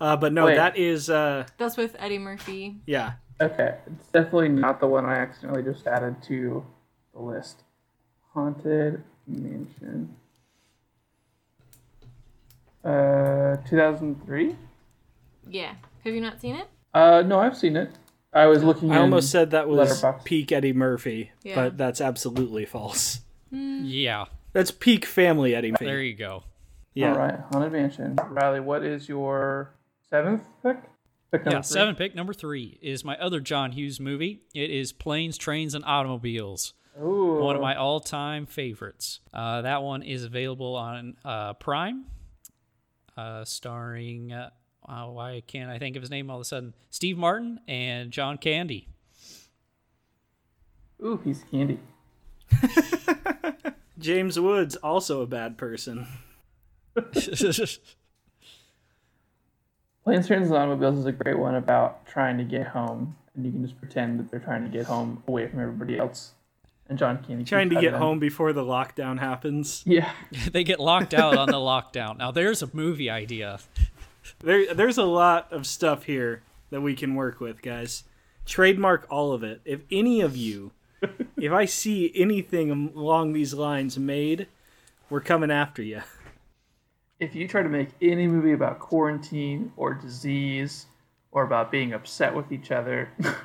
Speaker 1: Uh, but no,
Speaker 3: Wait.
Speaker 1: that is uh
Speaker 4: That's with Eddie Murphy.
Speaker 1: yeah.
Speaker 3: Okay, it's definitely not the one I accidentally just added to the list. Haunted Mansion. Uh, 2003?
Speaker 4: Yeah. Have you not seen it?
Speaker 3: Uh, no, I've seen it. I was looking
Speaker 1: I
Speaker 3: in-
Speaker 1: almost said that was
Speaker 3: Letterboxd.
Speaker 1: peak Eddie Murphy,
Speaker 4: Yeah.
Speaker 1: but that's absolutely false.
Speaker 2: yeah.
Speaker 1: That's peak family Eddie Murphy.
Speaker 2: There you go.
Speaker 1: Yeah.
Speaker 3: All right, Haunted Mansion. Riley, what is your seventh pick? Pick number
Speaker 2: Yeah,
Speaker 3: three?
Speaker 2: seven pick number three is my other John Hughes movie. It is Planes, Trains, and Automobiles.
Speaker 3: Ooh.
Speaker 2: One of my all-time favorites. Uh, that one is available on uh, Prime, uh, starring. Uh, uh, why can't I think of his name all of a sudden? Steve Martin and John Candy.
Speaker 3: Ooh, he's candy.
Speaker 1: James Woods also a bad person.
Speaker 3: Planes, Trains, and Automobiles is a great one about trying to get home, and you can just pretend that they're trying to get home away from everybody else. And John Candy
Speaker 1: Trying to get home before the lockdown happens.
Speaker 3: Yeah,
Speaker 2: they get locked out on the lockdown. Now there's a movie idea.
Speaker 1: There, there's a lot of stuff here that we can work with, guys. Trademark all of it. If any of you, if I see anything along these lines made, we're coming after you.
Speaker 3: If you try to make any movie about quarantine or disease or about being upset with each other,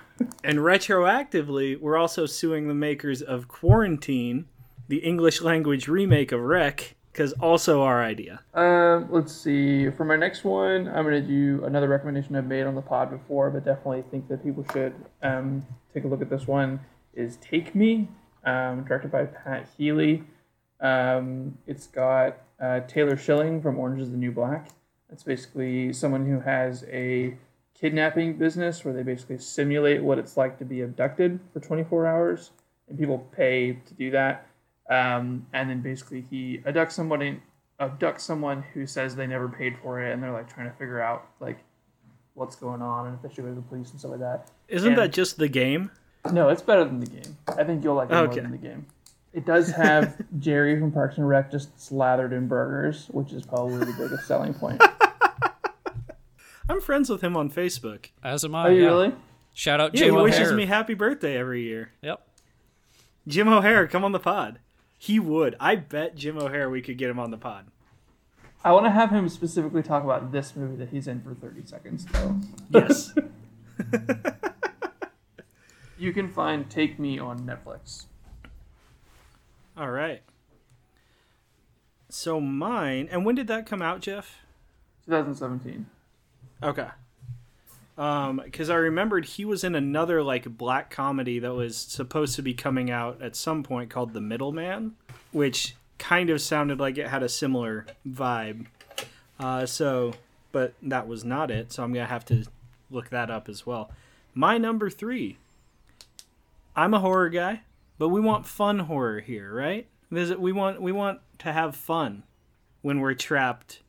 Speaker 1: And retroactively, we're also suing the makers of Quarantine, the English language remake of Rec, because also our idea.
Speaker 3: um, let's see. For my next one, I'm gonna do another recommendation I've made on the pod before, but definitely think that people should um, take a look at this one. Is Take Me, um, directed by Pat Healy. Um, it's got uh, Taylor Schilling from Orange Is the New Black. It's basically someone who has a kidnapping business where they basically simulate what it's like to be abducted for 24 hours, and people pay to do that. Um, and then basically he abducts somebody, abducts someone who says they never paid for it, and they're like trying to figure out like what's going on and if they should go to the police and stuff like that.
Speaker 1: Isn't
Speaker 3: And-
Speaker 1: that just the game?
Speaker 3: No, it's better than the game. I think you'll like it more than the game. It does have Jerry from Parks and Rec just slathered in burgers, which is probably the biggest selling point.
Speaker 1: I'm friends with him on Facebook.
Speaker 2: As am I.
Speaker 3: Are you
Speaker 2: yeah.
Speaker 3: really?
Speaker 2: Shout out
Speaker 1: Yeah,
Speaker 2: Jim O'Heir.
Speaker 1: he wishes
Speaker 2: O'Heir.
Speaker 1: me happy birthday every year.
Speaker 2: Yep.
Speaker 1: Jim O'Heir, come on the pod. He would. I bet Jim O'Heir we could get him on the pod.
Speaker 3: I want to have him specifically talk about this movie that he's in for 30 seconds, though.
Speaker 1: Yes.
Speaker 3: You can find Take Me on Netflix.
Speaker 1: All right. So mine, and when did that come out, Jeff?
Speaker 3: 2017.
Speaker 1: Okay. Um, because I remembered he was in another like black comedy that was supposed to be coming out at some point called The Middleman, which kind of sounded like it had a similar vibe. Uh, so, but that was not it. So I'm gonna have to look that up as well. My number three. I'm a horror guy, but we want fun horror here, right? There's, we want we want to have fun when we're trapped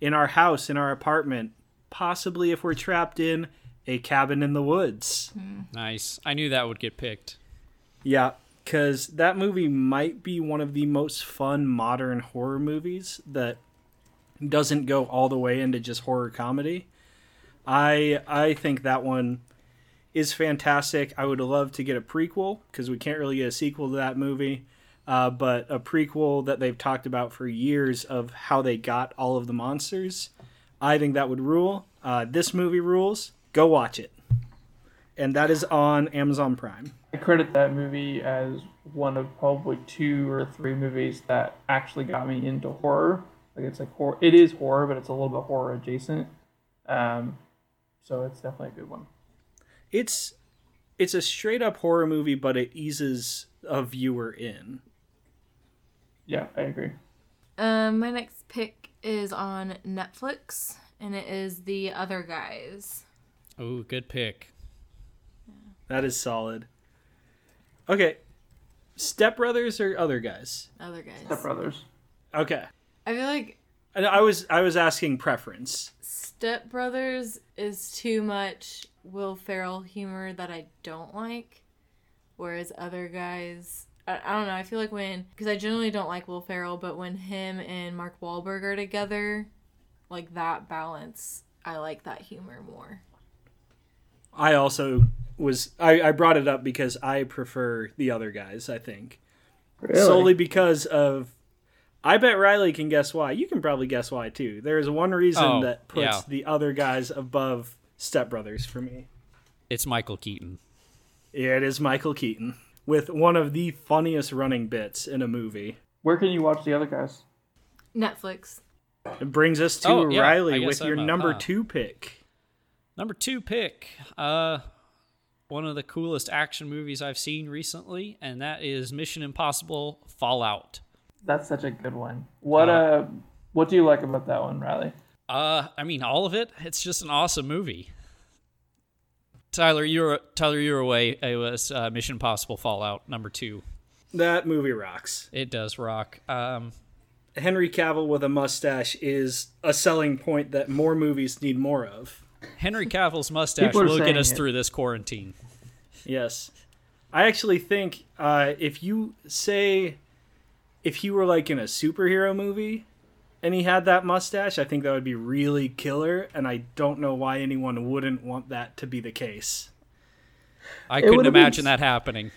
Speaker 1: in our house, in our apartment, possibly if we're trapped in a cabin in the woods. Mm-hmm.
Speaker 2: Nice. I knew that would get picked.
Speaker 1: Yeah, because that movie might be one of the most fun modern horror movies that doesn't go all the way into just horror comedy. I I think that one is fantastic. I would love to get a prequel because we can't really get a sequel to that movie. Uh, but a prequel that they've talked about for years of how they got all of the monsters. I think that would rule. Uh, this movie rules. Go watch it. And that is on Amazon Prime.
Speaker 3: I credit that movie as one of probably two or three movies that actually got me into horror. Like it's like horror. It is horror, but it's a little bit horror adjacent. Um, so it's definitely a good one.
Speaker 1: It's it's a straight up horror movie, but it eases a viewer in.
Speaker 3: Yeah, I agree.
Speaker 4: Um, my next pick is on Netflix, and it is The Other Guys.
Speaker 2: Oh, good pick.
Speaker 1: That is solid. Okay, Step Brothers or other guys?
Speaker 4: Other Guys.
Speaker 3: Step Brothers.
Speaker 1: Okay,
Speaker 4: I feel like
Speaker 1: and I was I was asking preference.
Speaker 4: Step Brothers is too much Will Ferrell humor that I don't like, whereas Other Guys. I, I don't know. I feel like when because I generally don't like Will Ferrell, but when him and Mark Wahlberg are together, like that balance, I like that humor more.
Speaker 1: I also was I, I brought it up because I prefer the other guys. I think
Speaker 3: Really?
Speaker 1: solely because of. I bet Riley can guess why. You can probably guess why too. There is one reason
Speaker 2: Oh,
Speaker 1: that puts
Speaker 2: yeah.
Speaker 1: the other guys above Step Brothers for me.
Speaker 2: It's Michael Keaton.
Speaker 1: Yeah, it is Michael Keaton with one of the funniest running bits in a movie.
Speaker 3: Where can you watch the other guys?
Speaker 4: Netflix.
Speaker 1: It brings us to
Speaker 2: Oh, yeah,
Speaker 1: Riley
Speaker 2: guess
Speaker 1: with your
Speaker 2: I'm up,
Speaker 1: number
Speaker 2: huh?
Speaker 1: two pick.
Speaker 2: Number two pick. Uh, one of the coolest action movies I've seen recently, and that is Mission Impossible Fallout.
Speaker 3: That's such a good one. What
Speaker 2: Uh,
Speaker 3: uh, what do you like about that one, Riley?
Speaker 2: Uh, I mean, all of it. It's just an awesome movie. Tyler, you're Tyler, you're away. It was uh, Mission Impossible Fallout number two.
Speaker 1: That movie rocks.
Speaker 2: It does rock. Um,
Speaker 1: Henry Cavill with a mustache is a selling point that more movies need more of.
Speaker 2: Henry Cavill's mustache will get us
Speaker 3: it.
Speaker 2: through this quarantine.
Speaker 1: Yes. I actually think uh, if you say if he were like in a superhero movie and he had that mustache, I think that would be really killer. And I don't know why anyone wouldn't want that to be the case.
Speaker 2: I
Speaker 3: It
Speaker 2: couldn't
Speaker 3: would've been
Speaker 2: imagine that happening.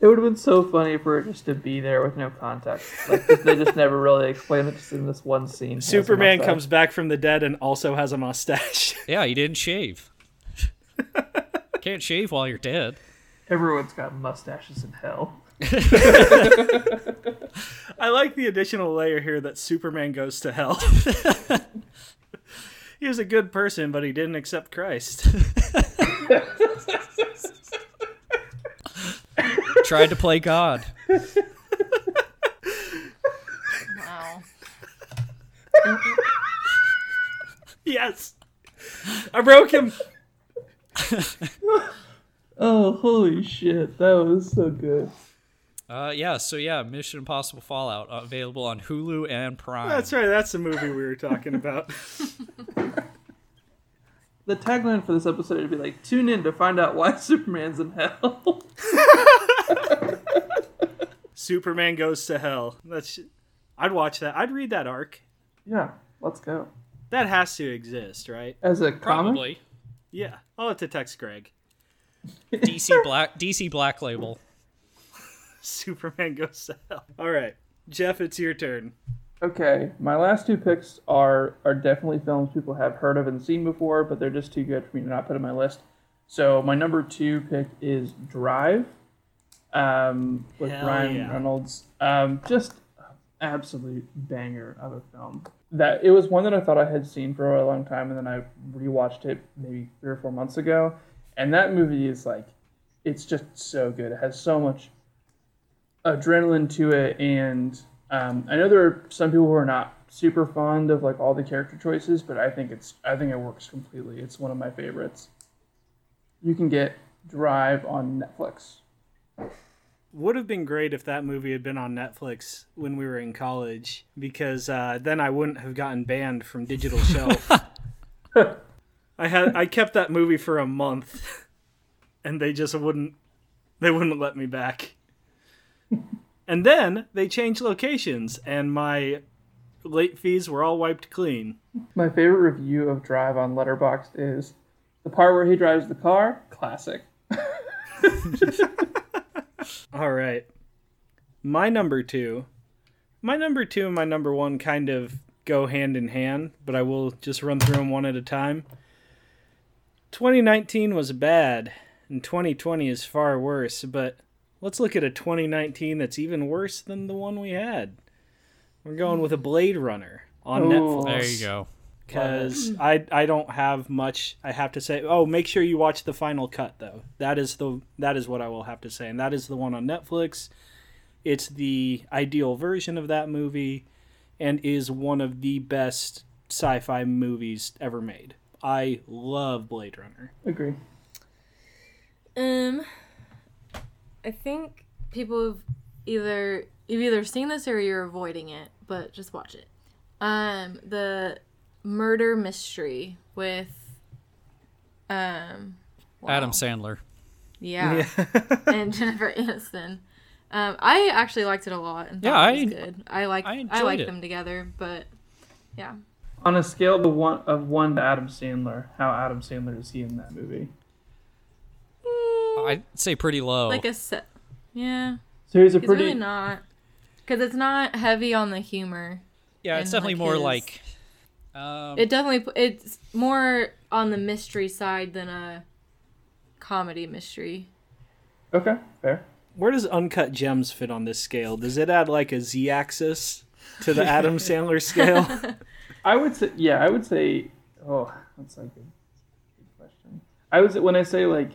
Speaker 3: It would have been so funny for it just to be there with no context. Like they just never really explain it just in this one scene. He has a
Speaker 1: Superman comes back from the dead and also has a mustache.
Speaker 2: Yeah, he didn't shave. Can't shave while you're dead.
Speaker 3: Everyone's got mustaches in hell.
Speaker 1: I like the additional layer here that Superman goes to hell. he was a good person, but he didn't accept Christ.
Speaker 2: Tried to play God.
Speaker 4: Wow.
Speaker 1: yes. I broke him.
Speaker 3: Oh, holy shit. That was so good.
Speaker 2: Uh, yeah, so yeah, Mission Impossible Fallout uh, available on Hulu and Prime.
Speaker 1: That's right. That's the movie we were talking about.
Speaker 3: The tagline for this episode would be like, tune in to find out why Superman's in hell.
Speaker 1: Superman goes to hell. That's. I'd watch that. I'd read that arc.
Speaker 3: yeah, let's go.
Speaker 1: That has to exist, right?
Speaker 3: As a comic?
Speaker 2: Probably
Speaker 1: Yeah. I'll have to text Greg.
Speaker 2: DC Black DC Black Label.
Speaker 1: Superman goes to hell. All right, Jeff, it's your turn.
Speaker 3: Okay, my last two picks are are definitely films people have heard of and seen before, but they're just too good for me to not put on my list. So my number two pick is Drive, um, with
Speaker 1: Hell
Speaker 3: Ryan
Speaker 1: yeah.
Speaker 3: Reynolds. Um, just absolute banger of a film. That it was one that I thought I had seen for a long time, and then I rewatched it maybe three or four months ago, and that movie is like, it's just so good. It has so much adrenaline to it and um, i know there are some people who are not super fond of like all the character choices but i think it's i think it works completely it's one of my favorites you can get drive on netflix
Speaker 1: Would have been great if that movie had been on Netflix when we were in college, because uh, then I wouldn't have gotten banned from Digital Shelf. I had I kept that movie for a month, and they just wouldn't they wouldn't let me back. And then they changed locations, and my late fees were all wiped clean.
Speaker 3: my favorite review of drive on letterboxd is the part where he drives the car classic
Speaker 1: All right. My number two. My number two and my number one kind of go hand in hand, but I will just run through them one at a time. 2019 was bad, and 2020 is far worse, but let's look at a 2019 that's even worse than the one we had. We're going with a Blade Runner on
Speaker 3: Ooh.
Speaker 1: Netflix
Speaker 2: There you go.
Speaker 1: because I I don't have much I have to say. Oh, make sure you watch the final cut though. That is the that is what I will have to say, and that is the one on Netflix. It's the ideal version of that movie, and is one of the best sci-fi movies ever made. I love Blade Runner.
Speaker 3: agree
Speaker 4: Um, I think people have either you've either seen this or you're avoiding it, but just watch it. Um, the murder mystery with um wow.
Speaker 2: Adam Sandler.
Speaker 4: yeah, and Jennifer Aniston. Um, I actually liked it a lot and thought
Speaker 2: Yeah,
Speaker 4: it was
Speaker 2: I-
Speaker 4: good. I like
Speaker 2: I
Speaker 4: I,
Speaker 2: enjoyed
Speaker 4: like
Speaker 2: it.
Speaker 4: them together, but yeah,
Speaker 3: on a scale of one of one to adam sandler how adam sandler is he in that movie
Speaker 2: I'd say pretty low.
Speaker 4: like a set. Yeah,
Speaker 3: so he's a
Speaker 4: it's
Speaker 3: pretty
Speaker 4: really not because it's not heavy on the humor.
Speaker 2: yeah, it's definitely
Speaker 4: like,
Speaker 2: more
Speaker 4: his-
Speaker 2: like. Um,
Speaker 4: It definitely it's more on the mystery side than a comedy mystery.
Speaker 3: okay fair
Speaker 1: Where does Uncut Gems fit on this scale? Does it add like a z-axis to the Adam Sandler scale?
Speaker 3: I would say, yeah, I would say, oh, that's like a good, good question. I would say, when I say like,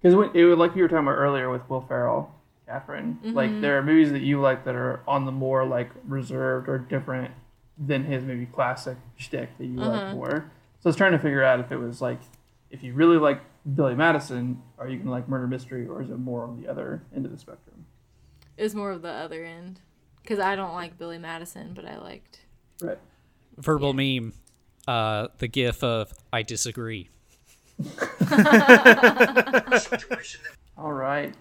Speaker 3: because it would like you were talking about earlier with Will Ferrell, Catherine, like there are movies that you like that are on the more like reserved or different than his maybe classic shtick that you like more. So I was trying to figure out if it was like, if you really like Billy Madison, are you gonna like murder mystery, or is it more on the other end of the spectrum?
Speaker 4: It was more of the other end. Because I don't like Billy Madison, but I liked.
Speaker 3: Right.
Speaker 2: Verbal meme, uh, the gif of I disagree.
Speaker 3: All right.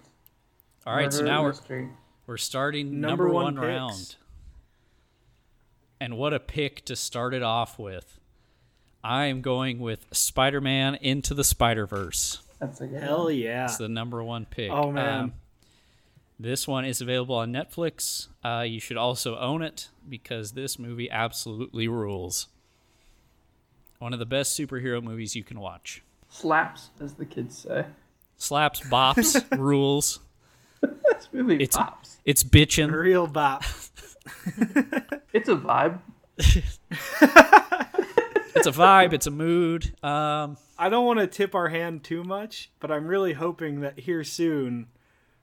Speaker 2: All right, so
Speaker 3: Murder
Speaker 2: now we're we're starting
Speaker 1: Number
Speaker 2: number,
Speaker 1: one
Speaker 2: one, round. And what a pick to start it off with. I am going with Spider-Man Into the Spider-Verse.
Speaker 3: That's a good
Speaker 1: Hell
Speaker 3: one.
Speaker 1: yeah.
Speaker 2: It's the number one pick.
Speaker 1: Oh, man.
Speaker 2: Um, this one is available on Netflix. Uh, you should also own it because this movie absolutely rules. One of the best superhero movies you can watch.
Speaker 3: Slaps, as the kids say.
Speaker 2: Slaps, bops, rules.
Speaker 3: This movie
Speaker 2: It's-
Speaker 3: pops.
Speaker 2: It's bitchin'.
Speaker 1: Real bop.
Speaker 3: It's a vibe.
Speaker 2: It's a vibe. It's a mood. Um,
Speaker 1: I don't want to tip our hand too much, but I'm really hoping that here soon,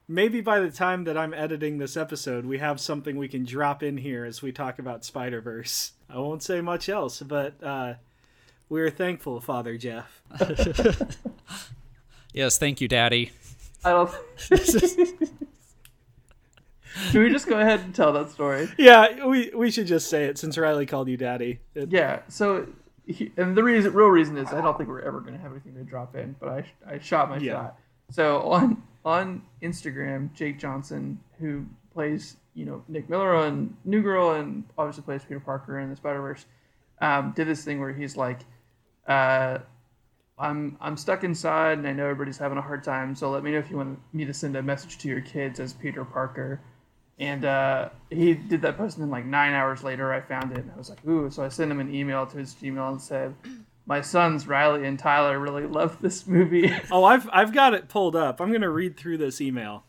Speaker 1: maybe by the time that I'm editing this episode, we have something we can drop in here as we talk about Spider Verse. I won't say much else, but uh, we're thankful, Father Jeff.
Speaker 2: yes, thank you, Daddy.
Speaker 3: I don't. Should we just go ahead and tell that story?
Speaker 1: Yeah, we we should just say it since Riley called you Daddy. It-
Speaker 3: Yeah. So, he, and the reason, real reason is I don't think we're ever going to have anything to drop in, but I I shot my
Speaker 1: Yeah.
Speaker 3: shot. So on on Instagram, Jake Johnson, who plays you know Nick Miller on New Girl and obviously plays Peter Parker in the Spider Verse, um, did this thing where he's like, uh, I'm I'm stuck inside and I know everybody's having a hard time, so let me know if you want me to send a message to your kids as Peter Parker. And uh, he did that post, and then like nine hours later, I found it, and I was like, "Ooh!" So I sent him an email to his Gmail and said, "My sons Riley and Tyler really love this movie."
Speaker 1: Oh, I've I've got it pulled up. I'm gonna read through this email.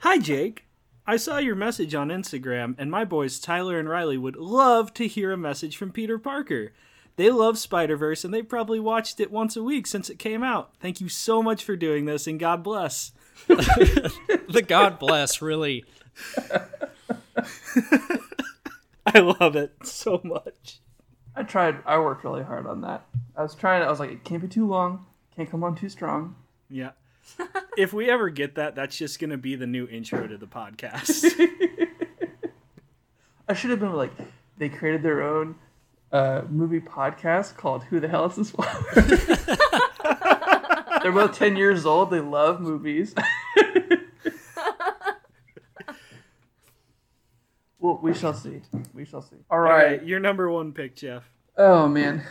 Speaker 1: Hi, Jake. I saw your message on Instagram, and my boys Tyler and Riley would love to hear a message from Peter Parker. They love Spider Verse, and they probably watched it once a week since it came out. Thank you so much for doing this, and God bless.
Speaker 2: The God bless really.
Speaker 1: I love it so much.
Speaker 3: I tried. I worked really hard on that. I was trying. I was like, it can't be too long. Can't come on too strong.
Speaker 1: Yeah. if we ever get that, that's just gonna be the new intro to the podcast.
Speaker 3: I should have been like, they created their own uh, movie podcast called "Who the Hell Is This Flower?" They're both ten years old. They love movies. well, we shall see. We shall see. All
Speaker 1: All
Speaker 3: right.
Speaker 1: right, your number one pick, Jeff.
Speaker 3: Oh man,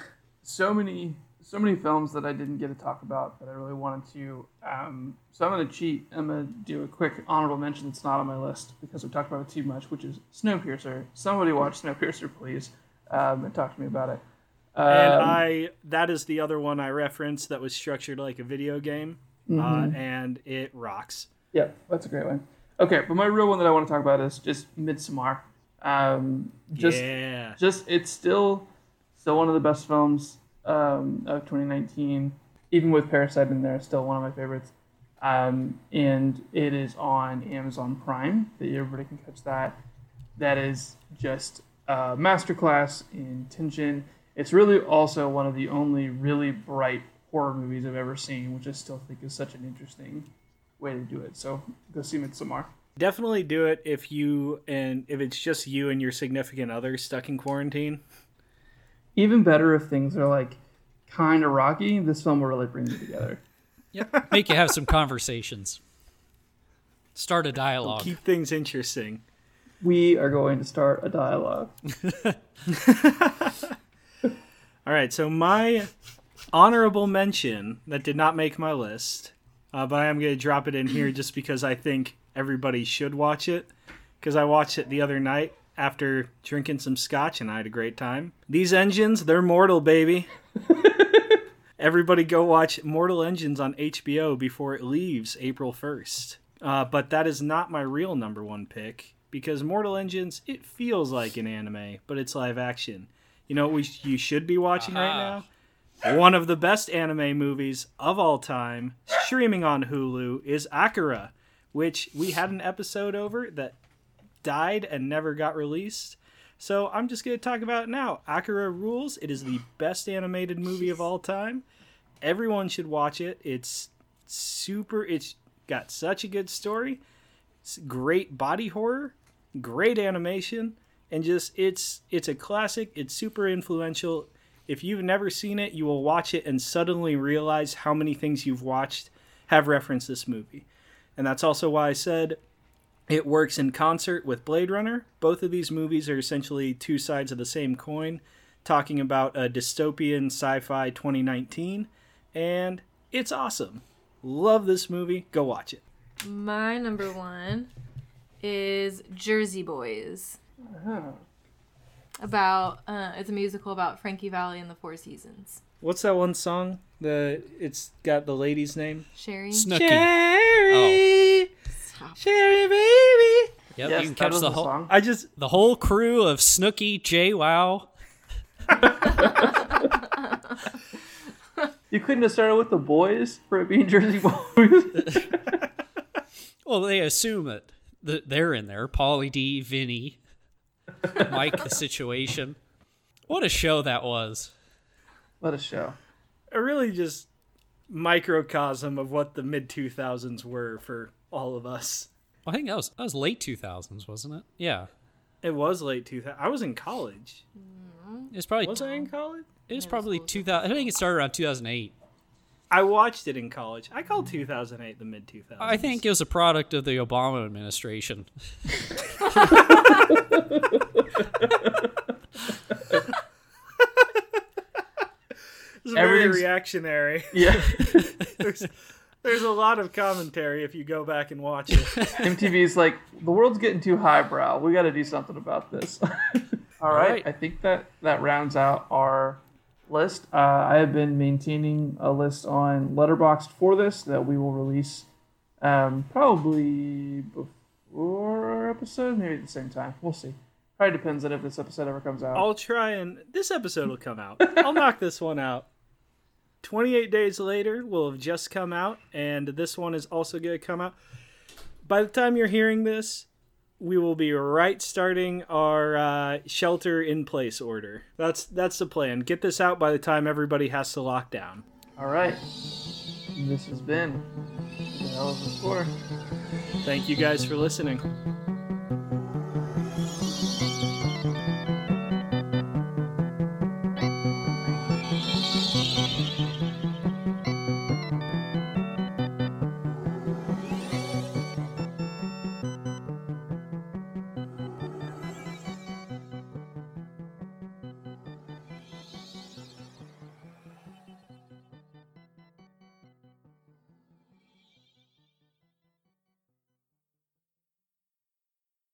Speaker 3: so many, so many films that I didn't get to talk about that I really wanted to. Um, so I'm gonna cheat. I'm gonna do a quick honorable mention that's not on my list because we talked about it too much, which is Snowpiercer. Somebody watch Snowpiercer, please, um, and talk to me about it. Um,
Speaker 1: and I that is the other one I referenced that was structured like a video game, uh, and it rocks.
Speaker 3: Yeah, that's a great one. Okay, but my real one that I want to talk about is just Midsommar. Um, just
Speaker 1: yeah,
Speaker 3: just it's still still one of the best films um, of 2019 even with parasite in there still one of my favorites um, and it is on amazon prime that everybody can catch that that is just a masterclass in tension it's really also one of the only really bright horror movies i've ever seen which i still think is such an interesting way to do it so go see midsommar
Speaker 1: definitely do it if you and if it's just you and your significant other stuck in quarantine.
Speaker 3: even better if things are like kind of rocky this film will really bring you together
Speaker 2: Yep. Make you have some conversations. Start a dialogue.
Speaker 1: Keep things interesting.
Speaker 3: We are going to start a dialogue.
Speaker 1: All right, so my honorable mention that did not make my list, uh, but I am going to drop it in here just because I think everybody should watch it. Because I watched it the other night after drinking some scotch and I had a great time. These engines, they're mortal, baby. everybody go watch Mortal Engines on HBO before it leaves April 1st. Uh, but that is not my real number one pick because Mortal Engines, it feels like an anime, but it's live action. You know what we you should be watching right
Speaker 2: uh-huh.
Speaker 1: now? One of the best anime movies of all time, streaming on Hulu, is Akira, which we had an episode over that died and never got released. So I'm just going to talk about it now. Akira rules. It is the best animated movie of all time. Everyone should watch it. It's super. It's got such a good story. s- great body horror, great animation, and just it's it's a classic. It's super influential. If you've never seen it, you will watch it and suddenly realize how many things you've watched have referenced this movie. And that's also why I said it works in concert with Blade Runner. Both of these movies are essentially two sides of the same coin, talking about a dystopian sci fi 2019. And it's awesome. Love this movie. Go watch it.
Speaker 4: My number one is Jersey Boys. About uh, it's a musical about Frankie Valli and the Four Seasons.
Speaker 1: What's that one song? The it's got the lady's name.
Speaker 4: Sherry.
Speaker 2: Snooki.
Speaker 1: Sherry,
Speaker 4: Stop.
Speaker 1: Sherry, baby.
Speaker 2: Yep,
Speaker 3: yes,
Speaker 2: you can catch
Speaker 3: was
Speaker 2: the
Speaker 3: the
Speaker 2: whole
Speaker 3: song.
Speaker 1: I just
Speaker 2: the whole crew of Snooki, J Wow.
Speaker 3: You couldn't have started with the boys for it being Jersey Boys.
Speaker 2: Well, they assume that th- they're in there. Pauly D, Vinny, Mike, the situation. What a show that was.
Speaker 3: What a show.
Speaker 1: a really just microcosm of what the mid 2000s were for all of us.
Speaker 2: I think that was that was late two thousands, wasn't it? Yeah,
Speaker 1: It was late 2000. I was in college.
Speaker 2: it was probably
Speaker 1: Was I in college?
Speaker 2: it was probably two thousand. I think it started around two thousand eight.
Speaker 1: I watched it in college. I call mm-hmm. 2008 the mid 2000s.
Speaker 2: I think it was a product of the Obama administration.
Speaker 1: it's very
Speaker 3: everything's-
Speaker 1: reactionary.
Speaker 3: Yeah.
Speaker 1: there's, there's a lot of commentary if you go back and watch it.
Speaker 3: MTV's like, the world's getting too highbrow. We got to do something about this. All right.
Speaker 2: right.
Speaker 3: I think that that rounds out our list. Uh, I have been maintaining a list on Letterboxd for this that we will release um, probably before our episode, maybe at the same time. We'll see. Probably depends on if this episode ever comes out.
Speaker 1: I'll try and this episode will come out. I'll knock this one out. 28 days later will have just come out and this one is also going to come out. By the time you're hearing this, we will be right starting our uh, shelter in place order. That's that's the plan. Get this out by the time everybody has to lock down.
Speaker 3: All right. This has been the Hell of a Score.
Speaker 1: Thank you guys for listening.